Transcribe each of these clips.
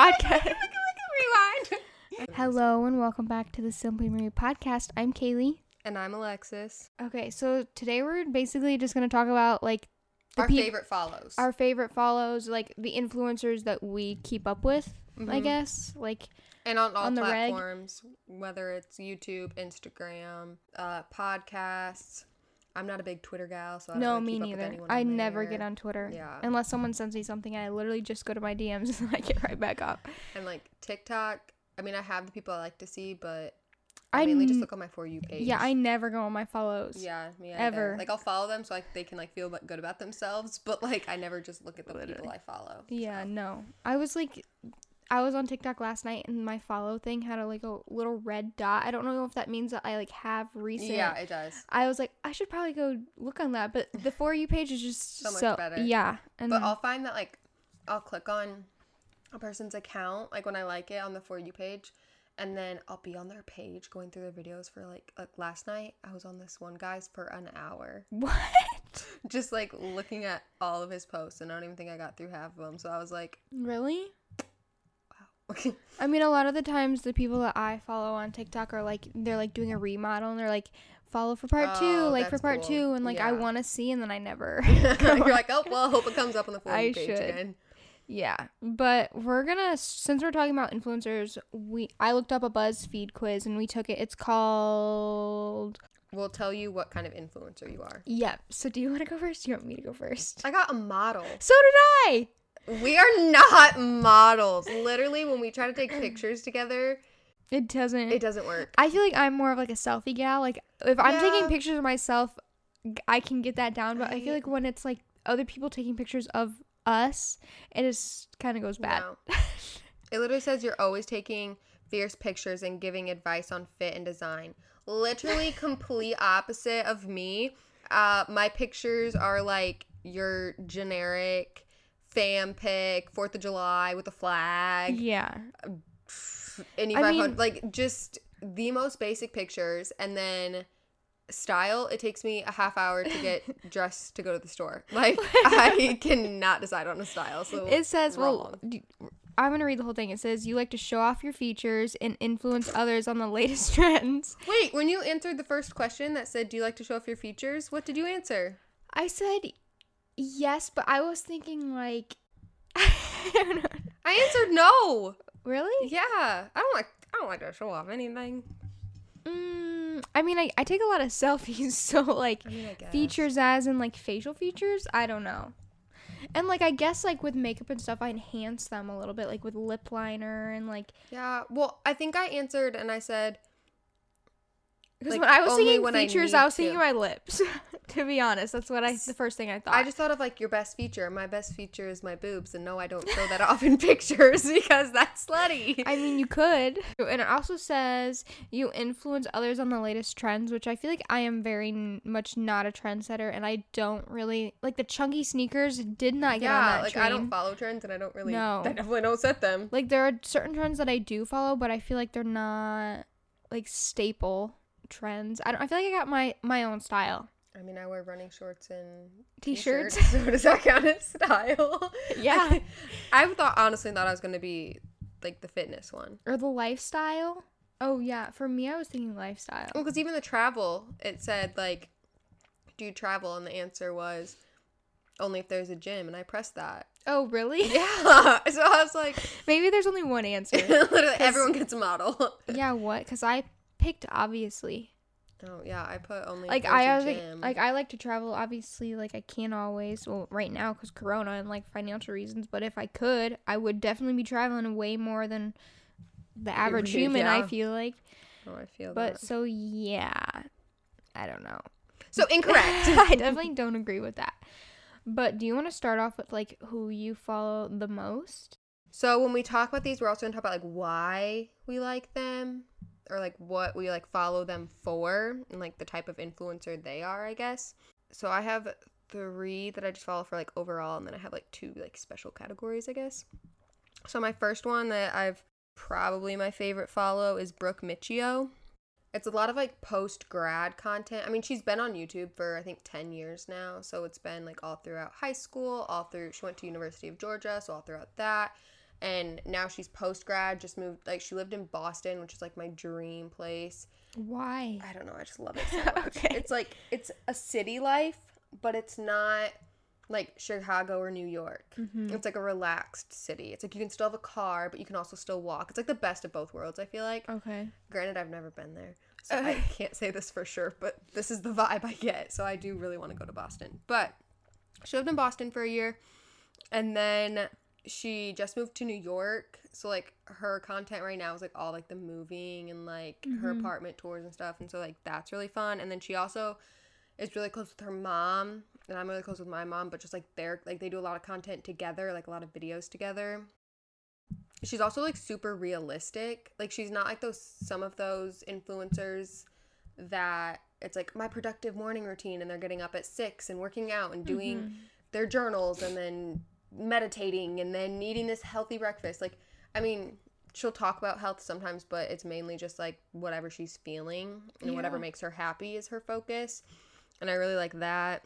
podcast. Rewind. Hello and welcome back to the Simply Marie podcast. I'm Kaylee. And I'm Alexis. Okay, so today we're basically just gonna talk about like the Our peop- favorite follows. our favorite follows, like the influencers that we keep up with. I Mhm. guess like and on all on the reg. platforms, whether it's YouTube, Instagram, uh, podcasts. I'm not a big Twitter gal, so I don't no, me keep up with neither. I never there. get on Twitter Yeah. unless someone sends me something. I literally just go to my DMs and I get right back up. And like TikTok, I mean, I have the people I like to see, but I, I mainly just look on my for you page. Yeah, I never go on my follows. Yeah, me either. Ever. Like I'll follow them so like they can like feel good about themselves, but like I never just look at the people I follow. Yeah, so. no. I was like I was on TikTok last night and my follow thing had a like a little red dot. I don't know if that means that I like have recent. Yeah, it does. I was like, I should probably go look on that, but the for you page is just So so, much better. Yeah, and But I'll find that like I'll click on a person's account like when I like it on the for you page, and then I'll be on their page going through their videos for like like last night I was on this one guy's for an hour what? just like looking at all of his posts and I don't even think I got through half of them. So I was like, Really? I mean, a lot of the times the people that I follow on TikTok are like they're like doing a remodel and they're like follow for part two, Oh, like for part cool. two, and like I want to see, and then I never. You're like, oh well, I hope it comes up on the for page should. again. Yeah, but we're gonna since we're talking about influencers, we I looked up a BuzzFeed quiz and we took it. It's called We'll tell you what kind of influencer you are. Yep. So do you want to go first? Do you want me to go first? I got a model. So did I. We are not models. Literally, when we try to take pictures together, It doesn't. it doesn't work. I feel like I'm more of like a selfie gal. Like if I'm Yeah. taking pictures of myself, I can get that down. But I feel like when it's like other people taking pictures of us, it just kind of goes bad. No. It literally says you're always taking fierce pictures and giving advice on fit and design. Literally complete opposite of me. Uh, my pictures are like your generic fam pic, Fourth of July with a flag, yeah. any I 500, mean- like just the most basic pictures, and then style. It takes me a half hour to get dressed to go to the store. Like I cannot decide on a style. So It says, well, wrong. d- I'm going to read the whole thing. It says, you like to show off your features and influence others on the latest trends. Wait, when you answered the first question that said, "Do you like to show off your features?" What did you answer? I said yes, but I was thinking like, I. I answered no. Really? Yeah, I don't like. I don't like to show off anything. Mm, I mean, I, I take a lot of selfies, so like I mean, I features as in like facial features. I don't know. And like I guess like with makeup and stuff, I enhance them a little bit, like with lip liner and like Yeah. Well, I think I answered and I said, because Like, when I was thinking when I features, I, was to. thinking my lips. to be honest, that's what I the first thing I thought. I just thought of like your best feature. My best feature is my boobs, and no, I don't show that off in pictures because that's slutty. I mean, you could. And it also says you influence others on the latest trends, which I feel like I am very n- much not a trendsetter, and I don't really like the chunky sneakers. Did not get on yeah, that like train. I don't follow trends, and I don't really. No. I definitely don't set them. like there are certain trends that I do follow, but I feel like they're not like staple trends. I don't. I feel like I got my my own style. I mean, I wear running shorts and T-shirts. t-shirts, so does that count as style? Yeah. I thought honestly thought I was gonna be like the fitness one. Or the lifestyle. Oh yeah, for me, I was thinking lifestyle. Well, because even the travel, it said like, "Do you travel?" And the answer was, "Only if there's a gym." And I pressed that. Oh really? Yeah. So I was like, Maybe there's only one answer. literally everyone gets a model. yeah. What? Because I picked obviously. oh yeah, I put only like I like, like I like to travel. Obviously, like I can't always. Well, right now because Corona and like financial reasons. But if I could, I would definitely be traveling way more than the average would, human. I feel like. oh, I feel But that. so yeah, I don't know. So incorrect. I definitely don't agree with that. But do you want to start off with like who you follow the most? So when we talk about these, we're also gonna talk about like why we like them, or like what we like follow them for, and like the type of influencer they are, I guess. So I have three that I just follow for like overall, and then I have like two like special categories, I guess. So my first one that I've probably my favorite follow is Brooke Miccio. It's a lot of like post grad content. I mean, she's been on YouTube for I think 10 years now. So it's been like all throughout high school, all through she went to University of Georgia, so all throughout that. And now she's post grad. Just moved. Like she lived in Boston, which is like my dream place. Why? I don't know. I just love it so much. Okay. It's like it's a city life, but it's not like Chicago or New York. Mm-hmm. It's like a relaxed city. It's like you can still have a car, but you can also still walk. It's like the best of both worlds. I feel like. Okay. Granted, I've never been there, so I can't say this for sure. But this is the vibe I get. So I do really want to go to Boston. But she lived in Boston for a year, and then she just moved to New York. So like her content right now is like all like the moving and like her Mhm. apartment tours and stuff. And so like that's really fun. And then she also is really close with her mom, and I'm really close with my mom. But just like they're like they do a lot of content together, like a lot of videos together. She's also like super realistic. Like she's not like those some of those influencers that it's like my productive morning routine and they're getting up at six and working out and doing Mhm. their journals and then meditating and then eating this healthy breakfast. Like, I mean, she'll talk about health sometimes, but it's mainly just like whatever she's feeling and whatever makes her happy is her focus. And I really like that.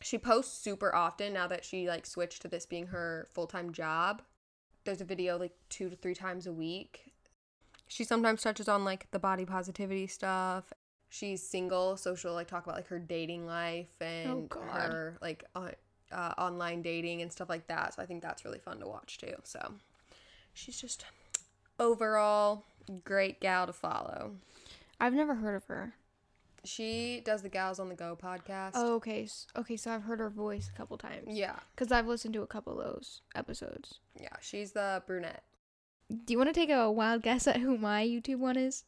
She posts super often now that she like switched to this being her full-time job. There's a video like 2 to 3 times a week. She sometimes touches on like the body positivity stuff. She's single, so she'll like talk about like her dating life and God. her like uh, uh, online dating and stuff like that. So I think that's really fun to watch too. So she's just overall great gal to follow. I've never heard of her. She does the Gals on the Go podcast. Oh, okay. Okay, so I've heard her voice a couple times. Yeah, Because I've listened to a couple of those episodes. yeah, she's the brunette. Do you want to take a wild guess at who my YouTube one is?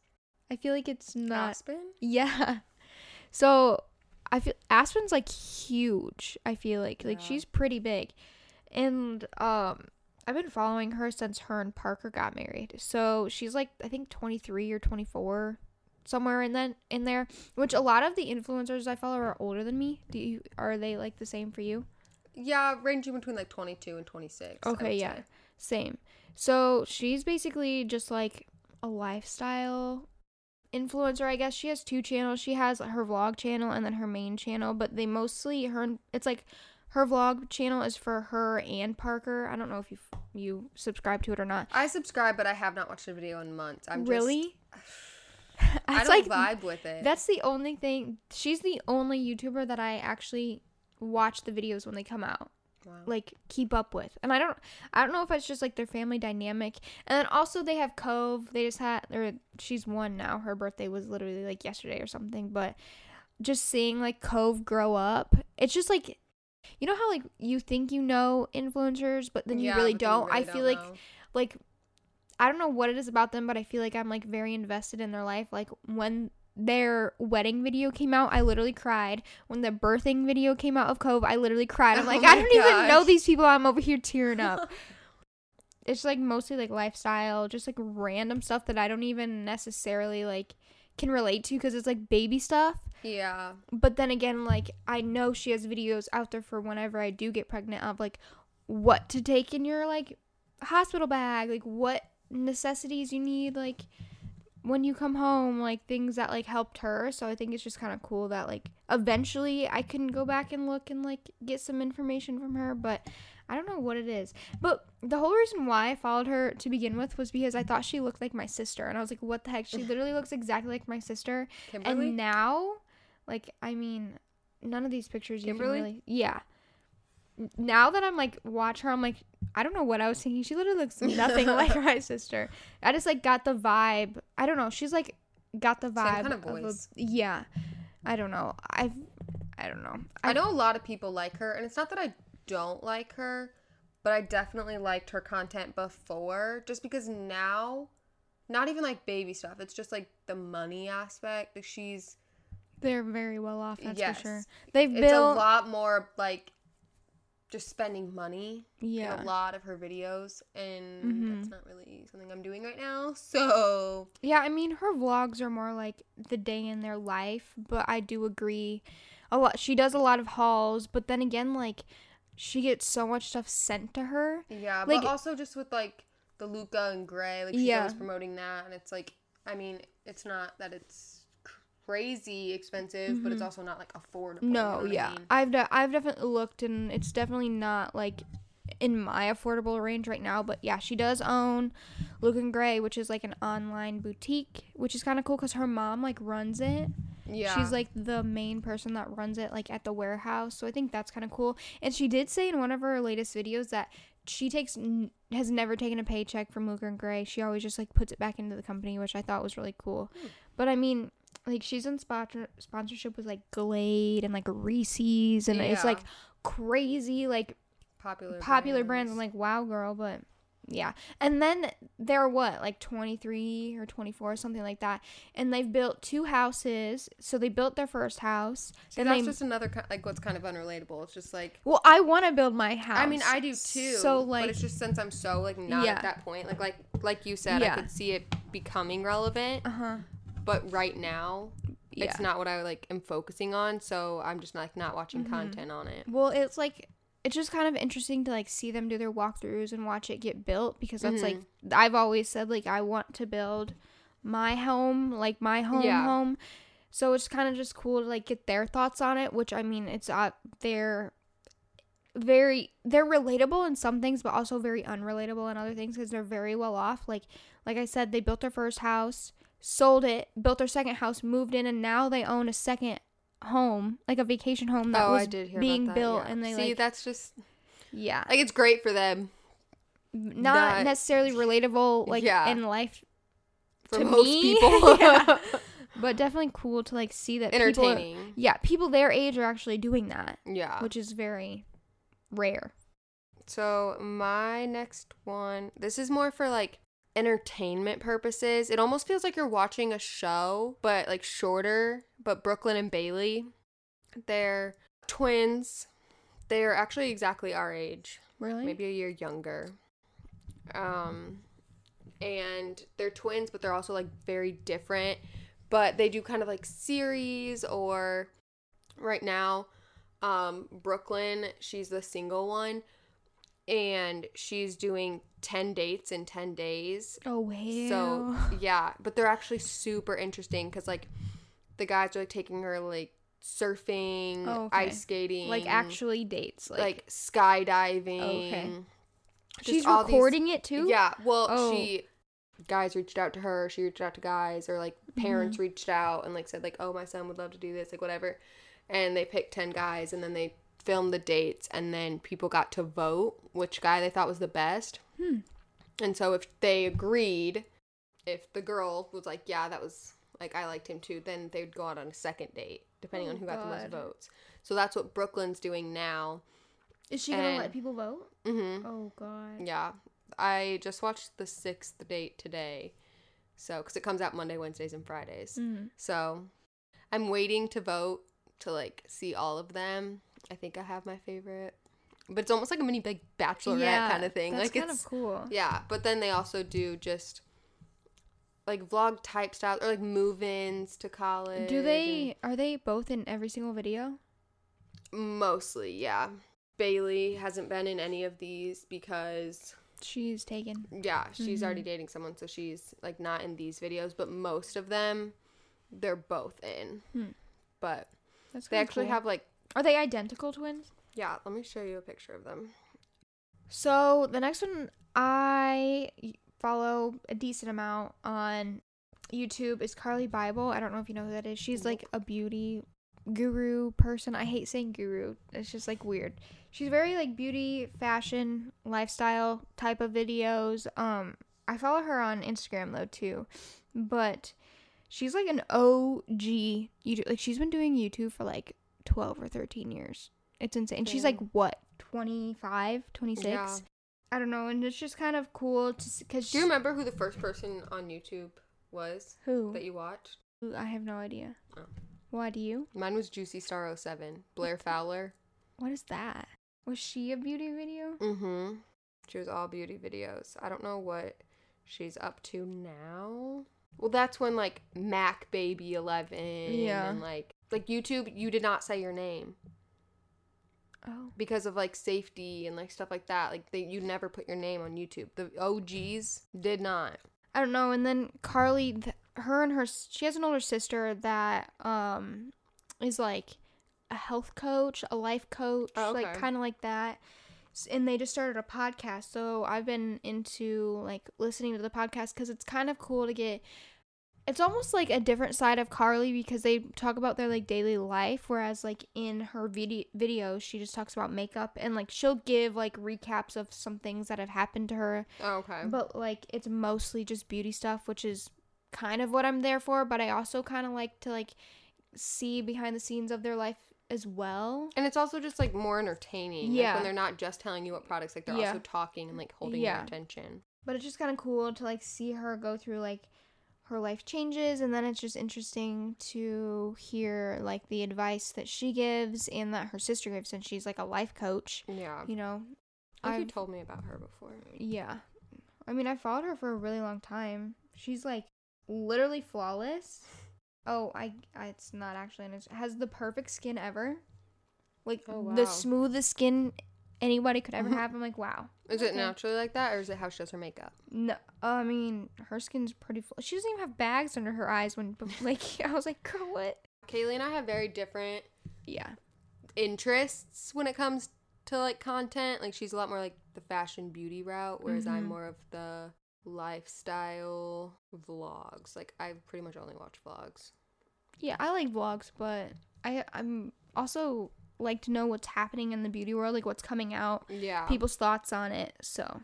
I feel like it's not. Aspyn. Yeah. So I feel Aspyn's like huge. I feel like like Yeah. she's pretty big, and um, I've been following her since her and Parker got married. So she's like I think twenty three or twenty four, somewhere in then in there. Which a lot of the influencers I follow are older than me. Do you are they like the same for you? Yeah, ranging between like 22 and 26. Okay, yeah. say. Same. So she's basically just like a lifestyle influencer, I guess. She has two channels. She has her vlog channel and then her main channel, but they mostly her it's like her vlog channel is for her and Parker. I don't know if you you subscribe to it or not. I subscribe, but I have not watched a video in months. I'm really? Just, I don't like vibe with it. that's the only thing. She's the only YouTuber that I actually watch the videos when they come out. Wow. like keep up with. And I don't I don't know if it's just like their family dynamic. And then also they have Cove. They just had or she's one now. Her birthday was literally like yesterday or something, but just seeing like Cove grow up, it's just like you know how like you think you know influencers, but then you Yeah, really don't. I really feel don't like know. like I don't know what it is about them, but I feel like I'm like very invested in their life. Like when their wedding video came out, I literally cried. When the birthing video came out of Cove, I literally cried. I'm Oh like, my I don't even know these people. I'm over here tearing up. it's like mostly like lifestyle, just like random stuff that I don't even necessarily like can relate to because it's like baby stuff. yeah. But then again, like I know she has videos out there for whenever I do get pregnant of like what to take in your like hospital bag, like what necessities you need, like when you come home, like things that like helped her. So I think it's just kind of cool that like eventually I can go back and look and like get some information from her, but I don't know what it is. But the whole reason why I followed her to begin with was because I thought she looked like my sister and I was like, what the heck? She literally looks exactly like my sister. Kimberly. And now, like, I mean, none of these pictures you Kimberly? can really. Yeah. Now that I'm like watch her, I'm like, I don't know what I was thinking. She literally looks nothing like my sister. I just like got the vibe. I don't know. She's like got the vibe. kind of a- voice. yeah. I don't know. I. I don't know. I know a lot of people like her, and it's not that I don't like her, but I definitely liked her content before. Just because now, not even like baby stuff. It's just like the money aspect. Like she's They're very well off. That's yes, for sure. They've it's built. a lot more like just spending money yeah. in a lot of her videos, and Mhm. that's not really something I'm doing right now. So Yeah, I mean her vlogs are more like the day in their life, but I do agree a lot she does a lot of hauls, but then again like she gets so much stuff sent to her. Yeah, Like- but also just with like the Luca and Grae, like she's Yeah. always promoting that, and it's like, I mean, it's not that it's crazy expensive, but it's also not like affordable. you know Mm-hmm. No, I yeah. mean? I've de- I've definitely looked and it's definitely not like in my affordable range right now. But yeah, she does own Luca and Grae, which is like an online boutique, which is kind of cool because her mom like runs it. Yeah. She's like the main person that runs it like at the warehouse. So I think that's kind of cool. And she did say in one of her latest videos that she takes n- has never taken a paycheck from Luca and Grae. She always just like puts it back into the company, which I thought was really cool. Hmm. But I mean, like she's in sponsor- sponsorship with like Glade and like Reese's and it's like crazy like popular popular brands. I'm like, wow, girl, but yeah. And then they're what, like 23 or 24, or something like that. And they've built two houses. So they built their first house. See, then that's they. just another ki- like what's kind of unrelatable. It's just like well, I want to build my house. I mean, I do too. So but like, it's just since I'm so like not Yeah. at that point, like like like you said, Yeah. I could see it becoming relevant. uh huh. But right now, Yeah. it's not what I like am focusing on. So I'm just like not watching Mhm. content on it. Well, it's like it's just kind of interesting to like see them do their walkthroughs and watch it get built because that's like Mm-hmm. I've always said like I want to build my home, like my home Yeah. home. So it's kind of just cool to like get their thoughts on it, which I mean, it's uh they're very they're relatable in some things but also very unrelatable in other things because they're very well off like like i said they built their first house sold it built their second house moved in and now they own a second home like a vacation home that oh, was I did hear being that, built yeah. and they see like that's just yeah like it's great for them not not- necessarily relatable like Yeah. in life for To most me, people. yeah. but definitely cool to like see that people Entertaining. yeah people their age are actually doing that yeah. which is very rare So my next one, this is more for like entertainment purposes. It almost feels like you're watching a show, but like shorter. But Brooklyn and Bailey, they're twins. They're actually exactly our age, really maybe a year younger. Um, and they're twins, but they're also like very different. But they do kind of like series or right now, um, Brooklyn, she's the single one and she's doing 10 dates in 10 days. oh hell So, yeah, but they're actually super interesting cuz like the guys are like taking her like surfing, Oh, okay. ice skating, like actually dates like, like, skydiving. Okay. She's all these- recording it too Yeah, well, Oh. she guys reached out to her, she reached out to guys or like Mm-hmm. parents reached out and like said like, "Oh, my son would love to do this," like whatever. And they picked 10 guys and then they filmed the dates and then people got to vote which guy they thought was the best. Hmm. And so if they agreed, if the girl was like, "Yeah, that was like I liked him too," then they'd go out on a second date depending Oh, on who got the most votes. So that's what Brooklyn's doing now. is she gonna let people vote Mhm. oh god Yeah. I just watched the sixth date today. So, because it comes out Monday, Wednesdays, and Fridays. Mhm. So, I'm waiting to vote to like see all of them. I think I have my favorite. But it's almost like a mini big bachelorette kind of thing. that's like kind it's of cool yeah, but then they also do just like vlog type style or like move-ins to college. do they are they both in every single video mostly, yeah. Bailey hasn't been in any of these because she's taken yeah, she's already Mhm. dating someone, so she's like not in these videos, but most of them they're both in. Hmm. But they actually cool. have like are they identical twins yeah, let me show you a picture of them. So the next one I follow a decent amount on YouTube is Carli Bybel. I don't know if you know who that is. She's like a beauty guru person. I hate saying guru. It's just like weird. She's very like beauty, fashion, lifestyle type of videos. Um I follow her on Instagram though too. But she's like an OG YouTube like she's been doing YouTube for like 12 or 13 years. It's insane. And She's like what? 25, 26? Yeah. I don't know, and it's just kind of cool to because Do you remember who the first person on YouTube was who? that you watched? I have no idea. Oh. Why do you? Mine was Juicy Star 07, Blair Fowler. What is that? Was she a beauty video? Mm-hmm. She was all beauty videos. I don't know what she's up to now. Well, that's when like Mac Baby 11 Yeah. and like like YouTube, you did not say your name Oh. because of like safety and like stuff like that. Like they you never put your name on YouTube. The OGs did not. I don't know. And then Carli, th- her and her, she has an older sister that um is like a health coach, a life coach, Oh, like kind of like that. And they just started a podcast. So I've been into like listening to the podcast because it's kind of cool to get. It's almost like a different side of Carli because they talk about their like daily life, whereas like in her video videos she just talks about makeup and like she'll give like recaps of some things that have happened to her, Oh, okay. but like it's mostly just beauty stuff, which is kind of what I'm there for. But I also kind of like to like see behind the scenes of their life as well. And it's also just like more entertaining. Like, Yeah. when they're not just telling you what products, like they're Yeah. also talking and like holding Yeah. your attention. but it's just kind of cool to like see her go through like her life changes and then it's just interesting to hear like the advice that she gives and that her sister gives since she's like a life coach Yeah. you know I you told me about her before. yeah i mean i followed her for a really long time she's like literally flawless oh i, I it's not actually and it has the perfect skin ever like Oh, wow. the smoothest skin anybody could ever Mhm. have i'm like wow Is it Okay. naturally like that, or is it how she does her makeup? No, I mean her skin's pretty. Full. She doesn't even have bags under her eyes. When like I was like, girl, what? Kaylee and I have very different Yeah, interests when it comes to like content. Like she's a lot more like the fashion beauty route, whereas I'm Mhm. more of the lifestyle vlogs. Like I pretty much only watch vlogs. yeah. I like vlogs, but I I'm also like to know what's happening in the beauty world, like what's coming out, Yeah. people's thoughts on it. So,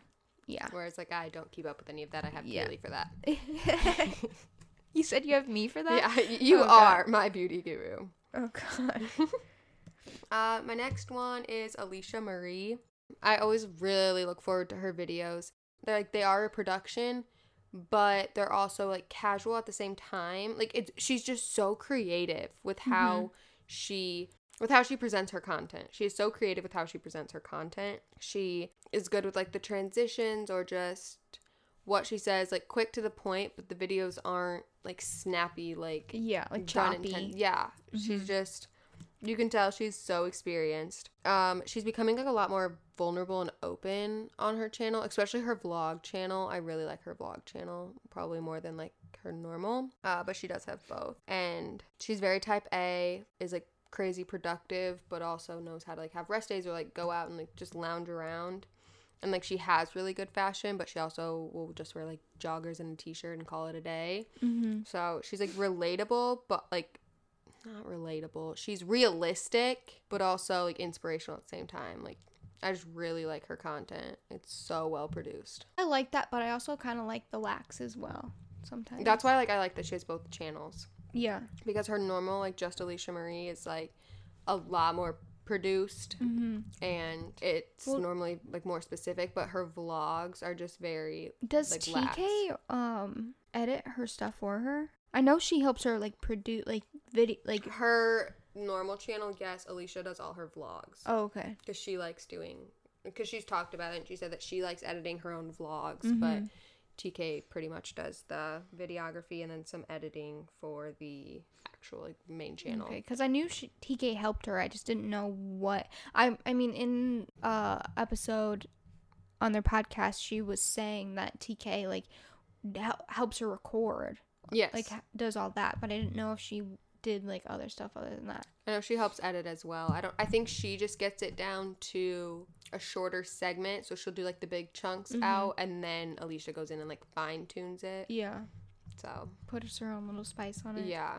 yeah. Whereas like I don't keep up with any of that. I have Yeah. For that. you said you have me for that. Yeah, you Oh, God. are my beauty guru. Oh god. Uh, my next one is Alisha Marie. I always really look forward to her videos. They're like they are a production, but they're also like casual at the same time. Like it's she's just so creative with how she with how she presents her content. She is so creative with how she presents her content. She is good with like the transitions or just what she says, like quick to the point, but the videos aren't like snappy, like Yeah, like choppy. inten- Yeah, she's Mhm. just you can tell she's so experienced. Um, she's becoming like a lot more vulnerable and open on her channel, especially her vlog channel. I really like her vlog channel, probably more than like her normal. Uh, but she does have both, and she's very type A. Is like crazy productive, but also knows how to like have rest days or like go out and like just lounge around. And like she has really good fashion, but she also will just wear like joggers and a t-shirt and call it a day. Mm-hmm. So she's like relatable, but like not relatable. She's realistic, but also like inspirational at the same time. Like I just really like her content. It's so well produced. I like that, but I also kind of like the lax as well. Sometimes. That's why like I like that she has both channels yeah. because her normal like just Alisha Marie is like a lot more produced Mm-hmm. and it's Well- normally like more specific, but her vlogs are just very Does like, TK um edit her stuff for her? I know she helps her like produce like video like her normal channel. Yes, Alisha does all her vlogs. oh okay. because she likes doing because she's talked about it and she said that she likes editing her own vlogs Mhm. but tk pretty much does the videography and then some editing for the actual like, main channel Okay, because I knew she, TK helped her. I just didn't know what. I I mean, in uh episode on their podcast, she was saying that TK like hel- helps her record, yes like does all that. But I didn't know if she did like other stuff other than that. i know she helps edit as well i don't i think she just gets it down to a shorter segment so she'll do like the big chunks Mhm. out and then alisha goes in and like fine tunes it Yeah, so puts her own little spice on it. yeah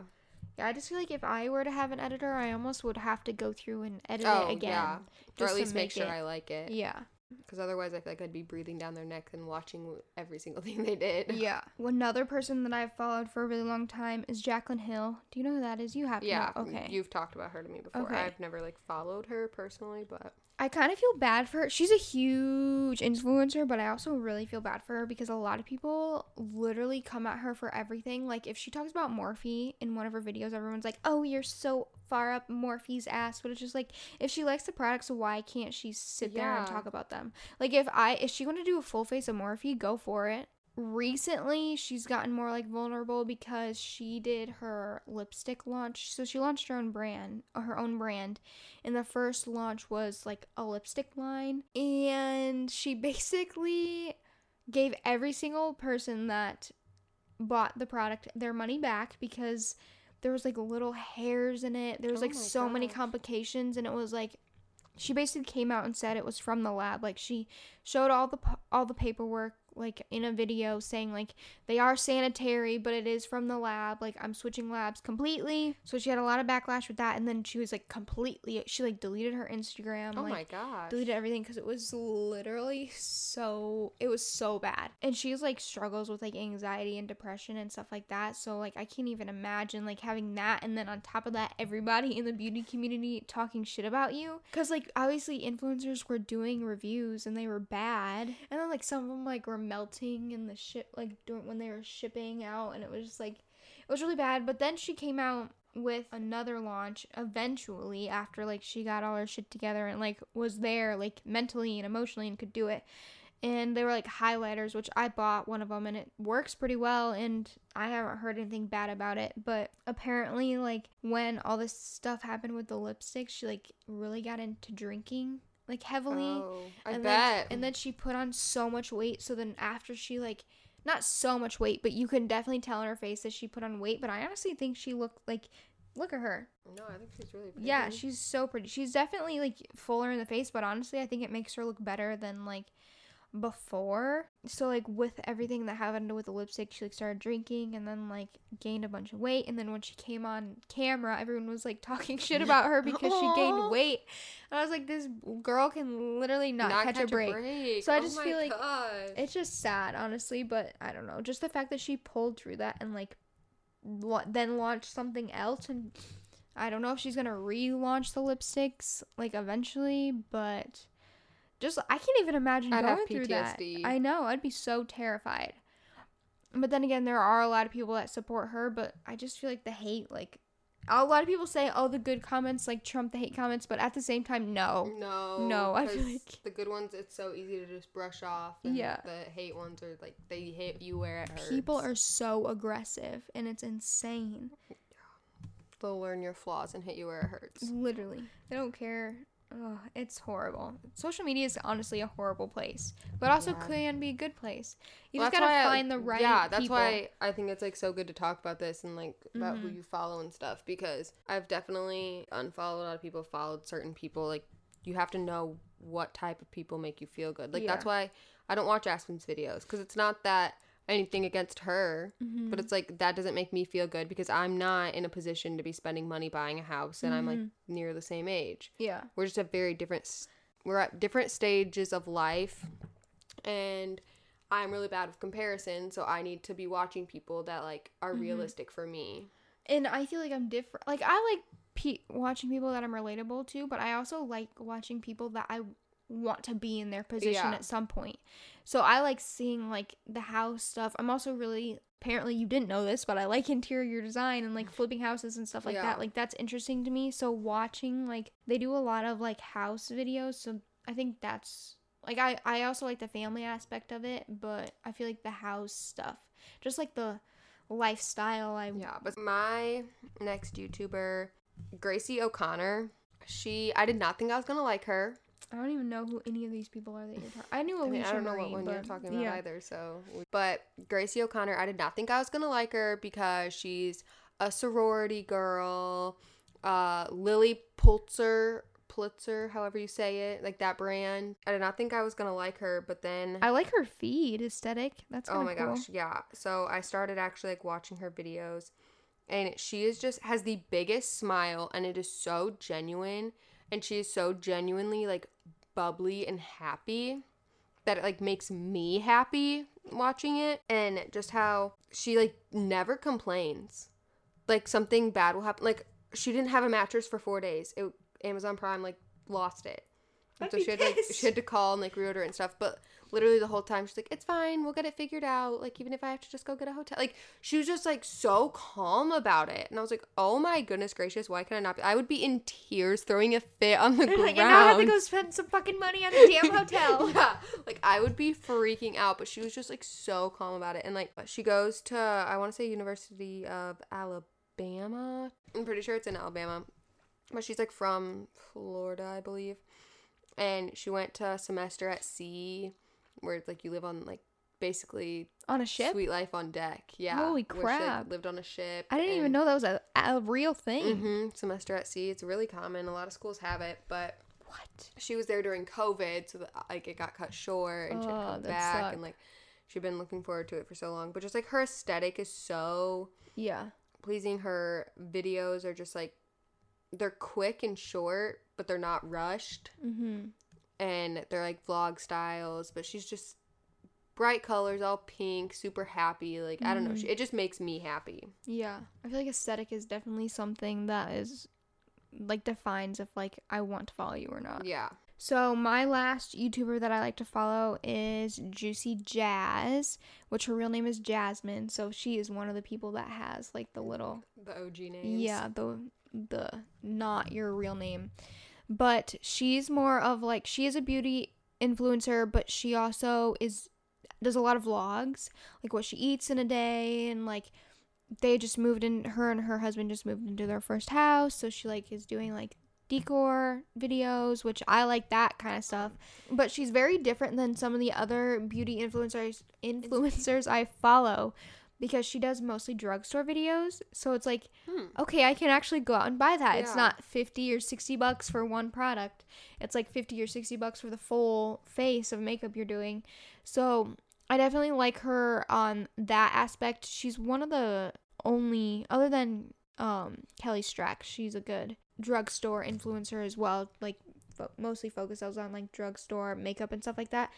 Yeah, I just feel like if I were to have an editor, I almost would have to go through and edit oh it again. yeah or just at to least make make sure it- i like it Yeah. Because otherwise i feel like i'd be breathing down their neck and watching every single thing they did Yeah. Another person that I've followed for a really long time is Jaclyn Hill. Do you know who that is? You have Yeah, know. Okay. You've talked about her to me before. Okay. I've never like followed her personally, but I kind of feel bad for her. She's a huge influencer, but I also really feel bad for her because a lot of people literally come at her for everything. Like if she talks about Morphe in one of her videos, everyone's like, "Oh, you're so far up Morphe's ass." But it's just like if she likes the products, why can't she sit there and Yeah. talk about them? Like if I if she want to do a full face of Morphe, go for it. Recently, she's gotten more like vulnerable because she did her lipstick launch. So she launched her own brand, her own brand, and the first launch was like a lipstick line and she basically gave every single person that bought the product their money back because there was like little hairs in it there was Oh like so many complications and it was like she basically came out and said it was from the lab. Like she showed all the all the paperwork like in a video saying like they are sanitary but it is from the lab. Like i'm switching labs completely. So she had a lot of backlash with that. And then she was like completely she like deleted her instagram Oh like, my gosh. deleted everything because it was literally so it was so bad. And she's like struggles with like anxiety and depression and stuff like that. So like i can't even imagine like having that and then on top of that everybody in the beauty community talking shit about you. Because like obviously influencers were doing reviews and they were bad. And then like some of them like were melting in the ship like when they were shipping out and it was just like it was really bad. But then she came out with another launch eventually after like she got all her shit together and like was there like mentally and emotionally and could do it. And they were like highlighters which i bought one of them and it works pretty well and i haven't heard anything bad about it. But apparently like when all this stuff happened with the lipstick she like really got into drinking like heavily Oh, I and bet. Then, and then she put on so much weight. So then after she like, not so much weight, but you can definitely tell in her face that she put on weight. But I honestly think she looked like, look at her. no, I think she's really pretty. Yeah, she's so pretty. She's definitely like fuller in the face, but honestly, I think it makes her look better than like before. So like with everything that happened with the lipstick, she like started drinking and then like gained a bunch of weight. And then when she came on camera, everyone was like talking shit about her because she gained weight. And I was like, this girl can literally not, catch, a, break. So I Oh just my feel like gosh. It's just sad, honestly. But I don't know, just the fact that she pulled through that and like la- then launched something else and. I don't know if she's gonna relaunch the lipsticks like eventually, but just I can't even imagine I'd going through that. I know I'd be so terrified. But then again, there are a lot of people that support her, but I just feel like the hate, like a lot of people say, "Oh, the good comments like trump the hate comments," but at the same time, no. No, No, I feel like- the good ones it's so easy to just brush off. And Yeah. the hate ones are like they hit you where it hurts. People are so aggressive, and it's insane. they'll learn your flaws and hit you where it hurts. Literally, they don't care. Ugh, it's horrible. Social media is honestly a horrible place, but also Yeah. can be a good place. You Well, just gotta why I- find the right. Yeah, that's people. why I think it's like so good to talk about this and like about who Mhm. you follow and stuff because I've definitely unfollowed a lot of people, followed certain people. Like you have to know what type of people make you feel good. Like that's why I don't watch Aspyn's videos because it's not that anything against her, Mm-hmm. but it's like that doesn't make me feel good because I'm not in a position to be spending money buying a house and I'm like Mm-hmm. near the same age yeah, we're just at very different we're at different stages of life and i'm really bad with comparison so i need to be watching people that like are Mhm. realistic for me and I feel like I'm different. Like I like pe- watching people that I'm relatable to, but I also like watching people that I want to be in their position Yeah. at some point. So I like seeing like the house stuff. I'm also really apparently you didn't know this, but I like interior design and like flipping houses and stuff like Yeah. that. Like that's interesting to me. So watching like they do a lot of like house videos, so I think that's like I I also like the family aspect of it, but I feel like the house stuff, just like the lifestyle I yeah but my next youtuber gracie o'connor she i did not think i was gonna like her I don't even know who any of these people are that you're talking. I knew I, mean, I don't know Marie, what one but you're talking about yeah. either so but gracie o'connor i did not think i was gonna like her because she's a sorority girl uh lilly pulitzer pulitzer however you say it like that brand i did not think i was gonna like her but then I like her feed aesthetic. That's oh my cool. gosh yeah so i started actually like watching her videos and she is just has the biggest smile and it is so genuine and she is so genuinely like bubbly and happy that it like makes me happy watching it and just how she like never complains. Like something bad will happen like she didn't have a mattress for four days. It amazon prime like lost it so she had to, like she had to call and like reorder it and stuff but literally the whole time she's like it's fine we'll get it figured out like even if i have to just go get a hotel like she was just like so calm about it and i was like oh my goodness gracious why can i not be i would be in tears throwing a fit on the ground and now I have to go spend some fucking money on the damn hotel. yeah, like I would be freaking out, but she was just like so calm about it. And like she goes to I want to say University of Alabama. I'm pretty sure it's in Alabama, but she's like from Florida, I believe. And she went to a semester at sea, where it's like you live on like basically On a ship? sweet life on deck. Yeah, Holy where she, like, crap. lived on a ship. I didn't even know that was a, a real thing. Mhm, semester at sea. It's really common. A lot of schools have it, but What? She was there during COVID, so that, like it got cut short, and she had Oh, come back, sucked. and like she'd been looking forward to it for so long. But just like her aesthetic is so Yeah. pleasing. Her videos are just like they're quick and short, but they're not rushed, Mm-hmm. and they're like vlog styles. But she's just bright colors, all pink, super happy. Like I don't know, Mhm. she, it just makes me happy. Yeah. I feel like aesthetic is definitely something that is like defines if like I want to follow you or not. Yeah. So my last YouTuber that I like to follow is JuicyJas, which her real name is Jasmine. So she is one of the people that has like the little The OG names. yeah, the the not your real name. But she's more of like she is a beauty influencer, but she also is does a lot of vlogs, like what she eats in a day and like they just moved in her and her husband just moved into their first house, so she like is doing like decor videos, which I like that kind of stuff. But she's very different than some of the other beauty influencers influencers I follow because she does mostly drugstore videos. So it's like Hmm. okay, I can actually go out and buy that. It's not 50 or 60 bucks for one product. It's like 50 or 60 bucks for the full face of makeup you're doing. So, I definitely like her on that aspect. She's one of the only other than um Kelly Strack, she's a good drugstore influencer as well, like fo- mostly focuses on like drugstore makeup and stuff like that,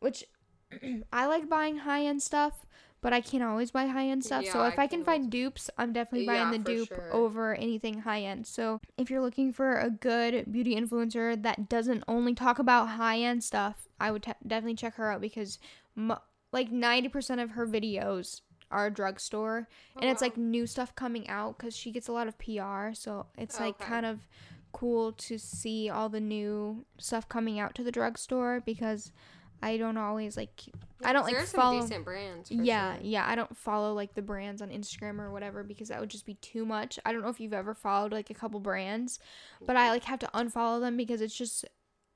which I like buying high-end stuff, but I can't always buy high-end stuff. so if I I can can find dupes, I'm definitely buying Yeah, the dupe sure. over anything high-end. So if you're looking for a good beauty influencer that doesn't only talk about high-end stuff, I would te- definitely check her out because mo- like 90% of her videos are drugstore Oh, and it's oh, wow. like new stuff coming out because she gets a lot of PR. So it's like kind of cool to see all the new stuff coming out to the drugstore because I don't always like I don't like follow. decent brands. Yeah, sure. yeah. I don't follow like the brands on Instagram or whatever because that would just be too much. I don't know if you've ever followed like a couple brands, but I like have to unfollow them because it's just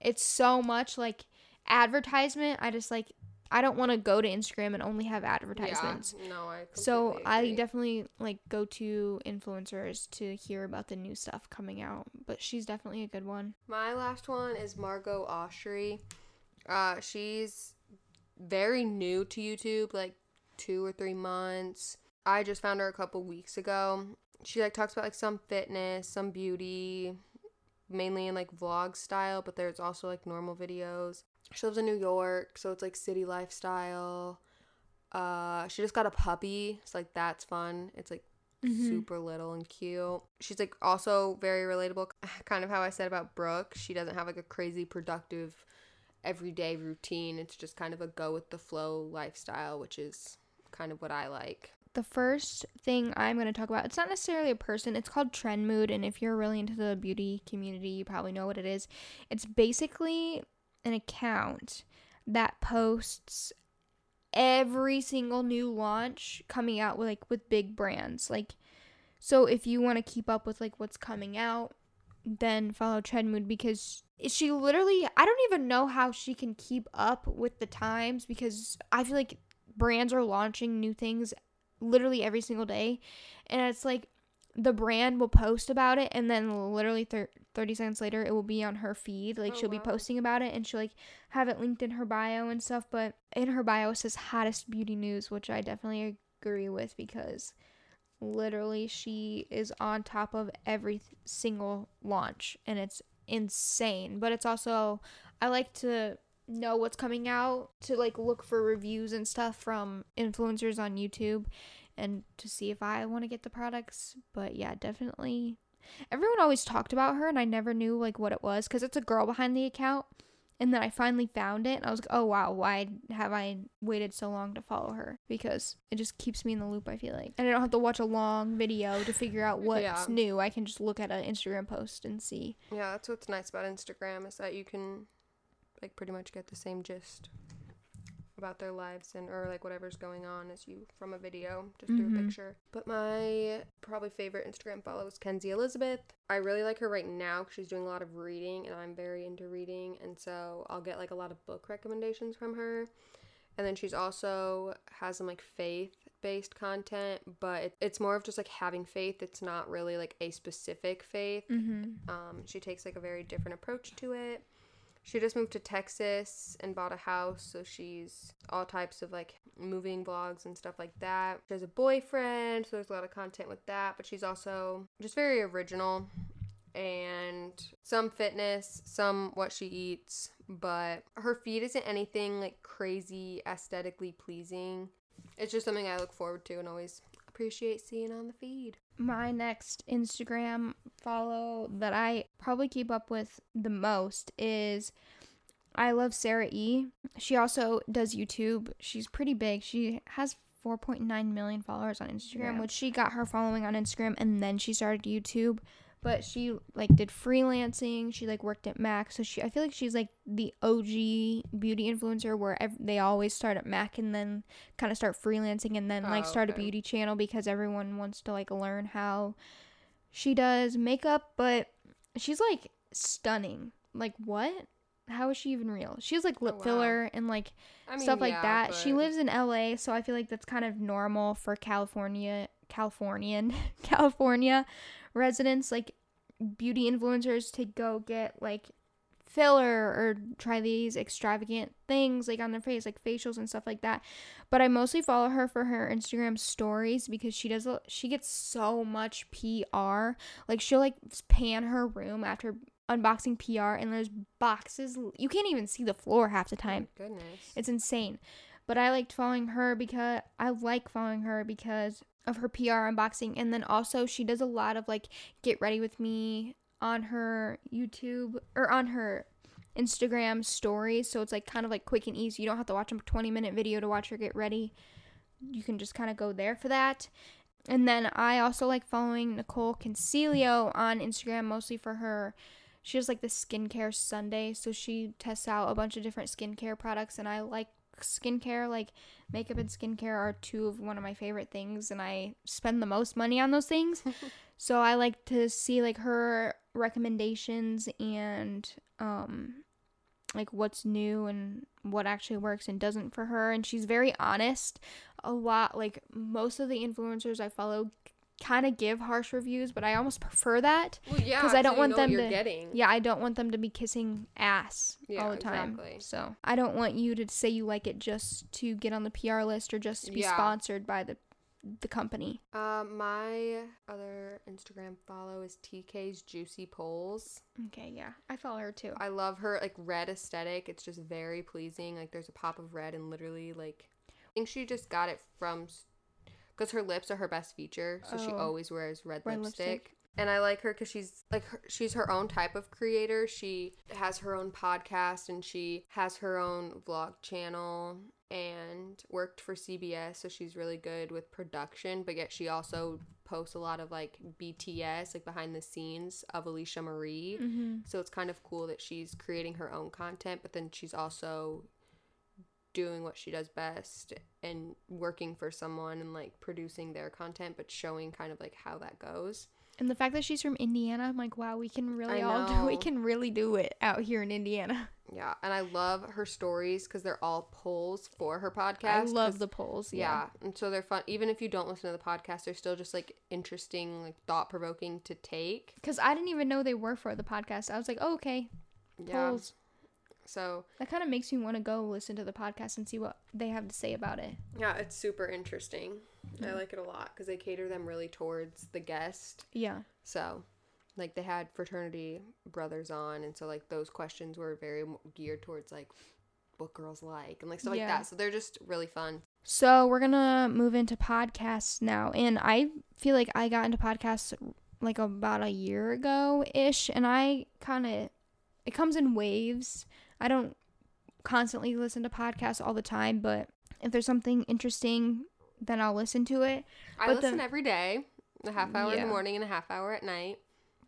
it's so much like advertisement. I just like I don't want to go to Instagram and only have advertisements. Yeah, no, I. So completely I definitely like go to influencers to hear about the new stuff coming out, but she's definitely a good one. My last one is Margot Austri. Uh, she's very new to YouTube, like two or three months. I just found her a couple weeks ago. She like talks about like some fitness, some beauty, mainly in like vlog style, but there's also like normal videos. She lives in New York, so it's like city lifestyle. Uh, she just got a puppy, so like that's fun. It's like Mhm. super little and cute. She's like also very relatable. Kind of how I said about Brooke. She doesn't have like a crazy productive everyday routine. It's just kind of a go with the flow lifestyle, which is kind of what I like. the first thing I'm going to talk about, it's not necessarily a person, it's called Trend Mood. And if you're really into the beauty community, you probably know what it is. It's basically an account that posts every single new launch coming out with like with big brands. Like, so if you want to keep up with like what's coming out, then follow Trend Mood because she literally, I don't even know how she can keep up with the times because I feel like brands are launching new things literally every single day. And it's like the brand will post about it and then literally thir- 30 seconds later it will be on her feed. Like Oh, she'll be posting about it and she'll like have it linked in her bio and stuff. But in her bio it says hottest beauty news which i definitely agree with because literally she is on top of every single launch and it's insane but it's also i like to know what's coming out to like look for reviews and stuff from influencers on YouTube and to see if I want to get the products. But yeah, definitely. Everyone always talked about her and I never knew like what it was cuz it's a girl behind the account. And then I finally found it and I was like, "Oh wow, why have I waited so long to follow her?" Because it just keeps me in the loop, I feel like. And I don't have to watch a long video to figure out what's Yeah. new. I can just look at an Instagram post and see. Yeah, that's what's nice about Instagram is that you can like pretty much get the same gist about their lives and or like whatever's going on as you from a video just through a Mhm. picture. But my probably favorite Instagram follow is Kenzie Elizabeth. I really like her right now 'cause she's doing a lot of reading and I'm very into reading and so I'll get like a lot of book recommendations from her. And then she's also has some like faith based content, but it, it's more of just like having faith. It's not really like a specific faith. Mm-hmm. Um, she takes like a very different approach to it. She just moved to Texas and bought a house, so she's all types of like moving vlogs and stuff like that. She has a boyfriend, so there's a lot of content with that, but she's also just very original and some fitness, some what she eats, but her feed isn't anything like crazy aesthetically pleasing. It's just something I look forward to and always appreciate seeing on the feed. My next Instagram follow that I probably keep up with the most is I love Sarah E. She also does YouTube. She's pretty big. She has 4.9 million followers on Instagram, Yeah. which she got her following on Instagram and then she started YouTube. But she like did freelancing. She like worked at Mac, so she I feel like she's like the OG beauty influencer where ev- they always start at Mac and then kind of start freelancing and then like Oh, start a beauty channel because everyone wants to like learn how she does makeup. But she's like stunning. Like what? How is she even real? She has like lip Oh, wow. filler and like I mean, stuff like yeah, that. She lives in LA, so I feel like that's kind of normal for California, Californian, California residents, like beauty influencers to go get like filler or try these extravagant things like on their face, like facials and stuff like that. But I mostly follow her for her Instagram stories because she does she gets so much PR. Like she'll like pan her room after unboxing PR and there's boxes you can't even see the floor half the time. Goodness. It's insane. But I liked following her because I like following her because of her PR unboxing. And then also, she does a lot of like get ready with me on her YouTube or on her Instagram stories. So it's like kind of like quick and easy. You don't have to watch a 20 minute video to watch her get ready. You can just kind of go there for that. And then I also like following Nicole Concilio on Instagram mostly for her. She does like the skincare Sunday. So she tests out a bunch of different skincare products. And I like skincare. Like makeup and skincare are two of one of my favorite things. And I spend the most money on those things. so I like to see like her recommendations and um like what's new and what actually works and doesn't for her and she's very honest a lot like most of the influencers i follow kind of give harsh reviews but i almost prefer that Well, yeah, 'Cause I don't so want them to- getting. yeah i don't want them to be kissing ass Yeah, all the time exactly. so i don't want you to say you like it just to get on the pr list or just to be Yeah. sponsored by the the company Uh, my other Instagram follow is TK's Juicy Polls. okay yeah i follow her too I love her like red aesthetic. It's just very pleasing. Like there's a pop of red and literally like I think she just got it from because her lips are her best feature, so she Oh. always wears red, Red lipstick. lipstick. And I like her because she's like her, she's her own type of creator. She has her own podcast and she has her own vlog channel and worked for CBS, so she's really good with production. But yet she also posts a lot of like BTS, like behind the scenes of Alisha Marie. mm-hmm. So it's kind of cool that she's creating her own content, but then she's also doing what she does best and working for someone and like producing their content, but showing kind of like how that goes. And the fact that she's from Indiana, I'm like, wow, we can really I all do, we can really do it out here in Indiana. Yeah, and I love her stories because they're all polls for her podcast. I love the polls. yeah. and so they're fun. Even if you don't listen to the podcast, they're still just like interesting, like thought provoking to take. because I didn't even know they were for the podcast. I was like, oh, okay, Yeah. polls. So That kind of makes me want to go listen to the podcast and see what they have to say about it. yeah, it's super interesting. I mm. like it a lot because they cater them really towards the guest. Yeah, So, like they had fraternity brothers on, and so like those questions were very geared towards like what girls like and like stuff Yeah. like that. So they're just really fun. So we're gonna move into podcasts now, and I feel like I got into podcasts like about a year ago ish, and I kind of it comes in waves. I don't constantly listen to podcasts all the time, but if there's something interesting, then I'll listen to it. I But the- listen every day, a half hour in the morning and a half hour at night.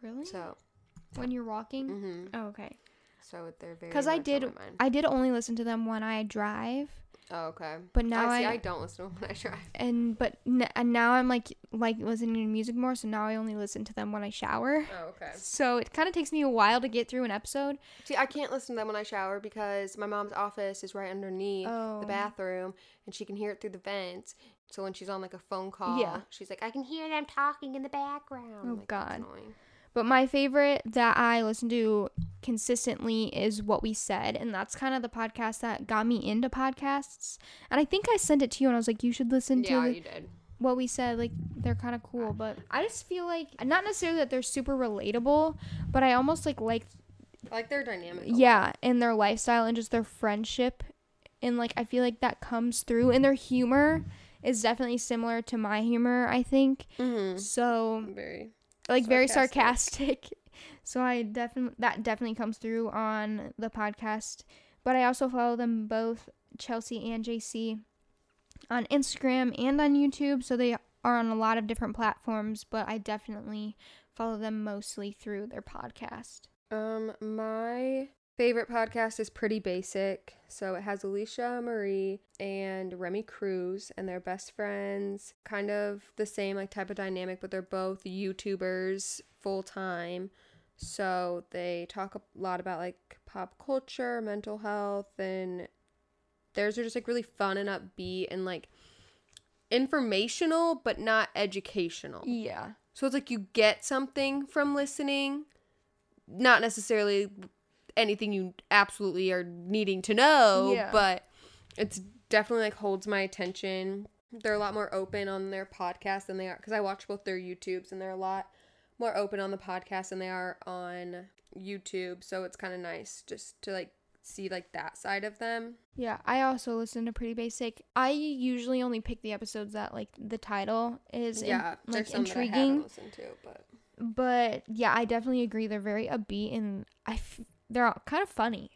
Really? So, when you're walking? hmm Oh, okay. so they're very Because I did. I did only listen to them when I drive. Oh, okay. But now I, see, I- I don't listen to them when I drive. and but n- and now I'm like like listening to music more, so now I only listen to them when I shower. Oh, okay. So it kind of takes me a while to get through an episode. See, I can't listen to them when I shower because my mom's office is right underneath Oh. the bathroom and she can hear it through the vents. So when she's on like a phone call, Yeah. she's like, I can hear them talking in the background. Oh, Like, that's God. But my favorite that I listen to consistently is What We Said. And that's kind of the podcast that got me into podcasts. And I think I sent it to you and I was like, you should listen to Yeah, you did. What We Said. Like, they're kind of cool. But I just feel like, not necessarily that they're super relatable, but I almost like like, like their dynamic. yeah, and their lifestyle and just their friendship. And like, I feel like that comes through. And their humor is definitely similar to my humor, I think. Mm-hmm. So Very. Like very Sarcastic. sarcastic. So I definitely that definitely comes through on the podcast. But I also follow them both, Chelsea and JC, on Instagram and on YouTube. So they are on a lot of different platforms, but I definitely follow them mostly through their podcast. Um, my favorite podcast is Pretty Basic. So it has Alisha Marie and Remi Cruz, and they're best friends. Kind of the same like type of dynamic, but they're both YouTubers full time. So they talk a lot about like pop culture, mental health, and theirs are just like really fun and upbeat and like informational, but not educational. Yeah. So it's like you get something from listening, not necessarily anything you absolutely are needing to know, Yeah. but it's definitely like holds my attention. They're a lot more open on their podcast than they are because I watch both their YouTubes and they're a lot more open on the podcast than they are on YouTube. So it's kind of nice just to like see like that side of them. Yeah, I also listen to Pretty Basic. I usually only pick the episodes that like the title is in- yeah, like there's some that I intriguing. to, but but yeah, I definitely agree. They're very upbeat and I f- they're all kind of funny.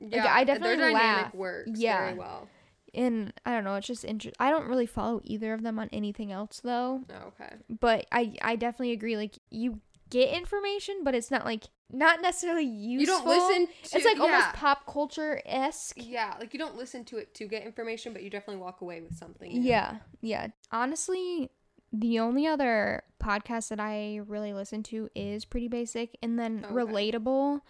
yeah, I their definitely dynamic laugh. works Yeah. very well. And I don't know, it's just interesting. I don't really follow either of them on anything else though. Oh, okay. But I I definitely agree. Like you get information, but it's not like not necessarily useful. You don't listen to It's like yeah. almost pop culture esque. Yeah, like you don't listen to it to get information, but you definitely walk away with something. Yeah, yeah. Honestly, the only other podcast that I really listen to is Pretty Basic, and then Okay. relatable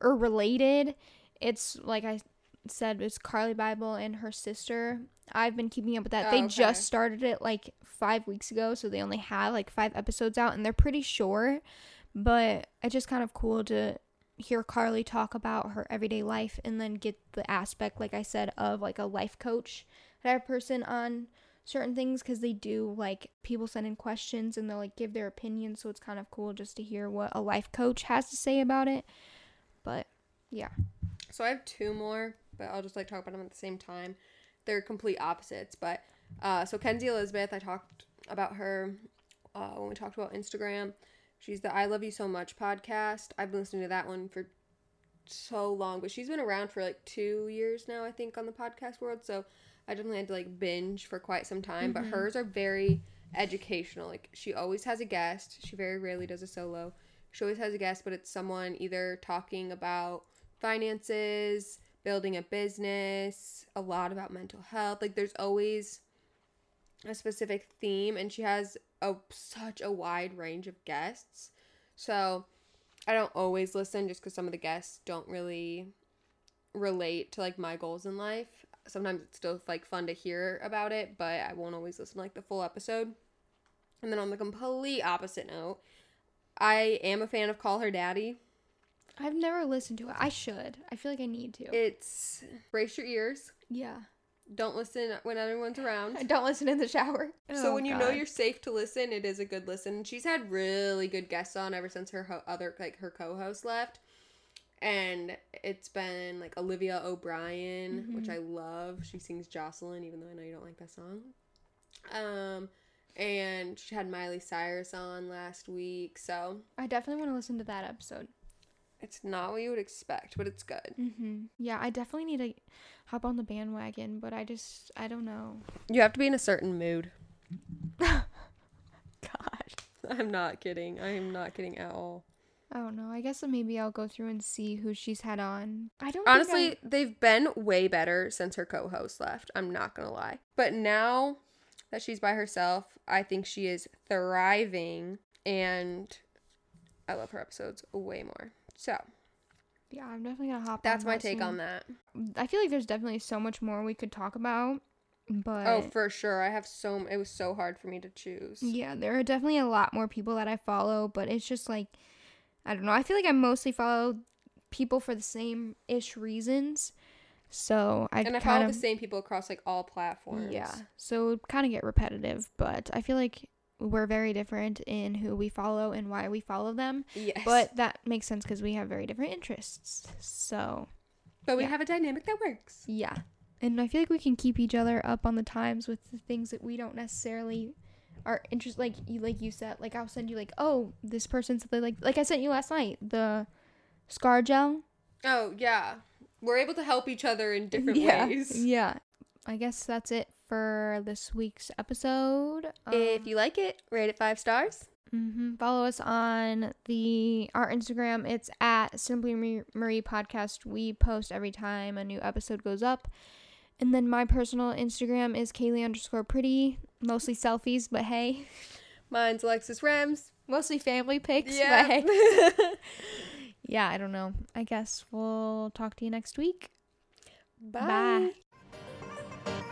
or related. It's like I said, it's Carli Bybel and her sister. I've been keeping up with that. Oh, they okay. just started it like five weeks ago, so they only have like five episodes out, and they're pretty short. But it's just kind of cool to hear Carli talk about her everyday life and then get the aspect, like I said, of like a life coach type person on certain things because they do like people send in questions and they'll like give their opinions. So it's kind of cool just to hear what a life coach has to say about it. Yeah. So I have two more, but I'll just like talk about them at the same time. They're complete opposites, but uh, so Kenzie Elizabeth, I talked about her uh, when we talked about Instagram. She's the I Love You So Much podcast. I've been listening to that one for so long, but she's been around for like two years now, I think, on the podcast world. So I definitely had to like binge for quite some time. But hers are very educational. Like she always has a guest. She very rarely does a solo. She always has a guest, but it's someone either talking about finances, building a business, a lot about mental health. Like there's always a specific theme and she has a such a wide range of guests. So I don't always listen just cuz some of the guests don't really relate to like my goals in life. Sometimes it's still like fun to hear about it, but I won't always listen like the full episode. And then on the complete opposite note, I am a fan of Call Her Daddy. I've never listened to it. I should. I feel like I need to. It's brace your ears. yeah. Don't listen when everyone's around. I don't listen in the shower. So Oh, when you know you're safe to listen, it is a good listen. She's had really good guests on ever since her ho- other like her co-host left, and it's been like Olivia O'Brien, which I love. She sings Josslyn, even though I know you don't like that song. Um, and she had Miley Cyrus on last week, so I definitely want to listen to that episode. It's not what you would expect, but it's good. Mm-hmm. Yeah, I definitely need to hop on the bandwagon, but I just I don't know. You have to be in a certain mood. God. I'm not kidding. I am not kidding at all. I don't know. I guess maybe I'll go through and see who she's had on. I don't Honestly, I- they've been way better since her co host left. I'm not going to lie. But now that she's by herself, I think she is thriving and I love her episodes way more. So yeah, I'm definitely gonna hop. that's my that take soon. on that. I feel like there's definitely so much more we could talk about, but Oh, for sure. I have so, it was so hard for me to choose. yeah, there are definitely a lot more people that I follow, but it's just like I don't know. I feel like I mostly follow people for the same ish reasons, so I And I kind follow of the same people across like all platforms. yeah. So it kind of get repetitive, but I feel like we're very different in who we follow and why we follow them. Yes. But that makes sense because we have very different interests. So but we yeah. have a dynamic that works. yeah, and I feel like we can keep each other up on the times with the things that we don't necessarily are interest like you like you said like I'll send you like oh this person said they like like I sent you last night the scar gel Oh, yeah. We're able to help each other in different yeah ways. yeah I guess that's it for this week's episode. If Um, you like it, rate it five stars. hmm Follow us on the our Instagram. It's at Simply Marie, Podcast. We post every time a new episode goes up. And then my personal Instagram is Kaylee underscore pretty. Mostly selfies, but hey. Mine's Alexis Rems. Mostly family pics, Yeah. but hey. yeah, I don't know. I guess we'll talk to you next week. Bye. Bye.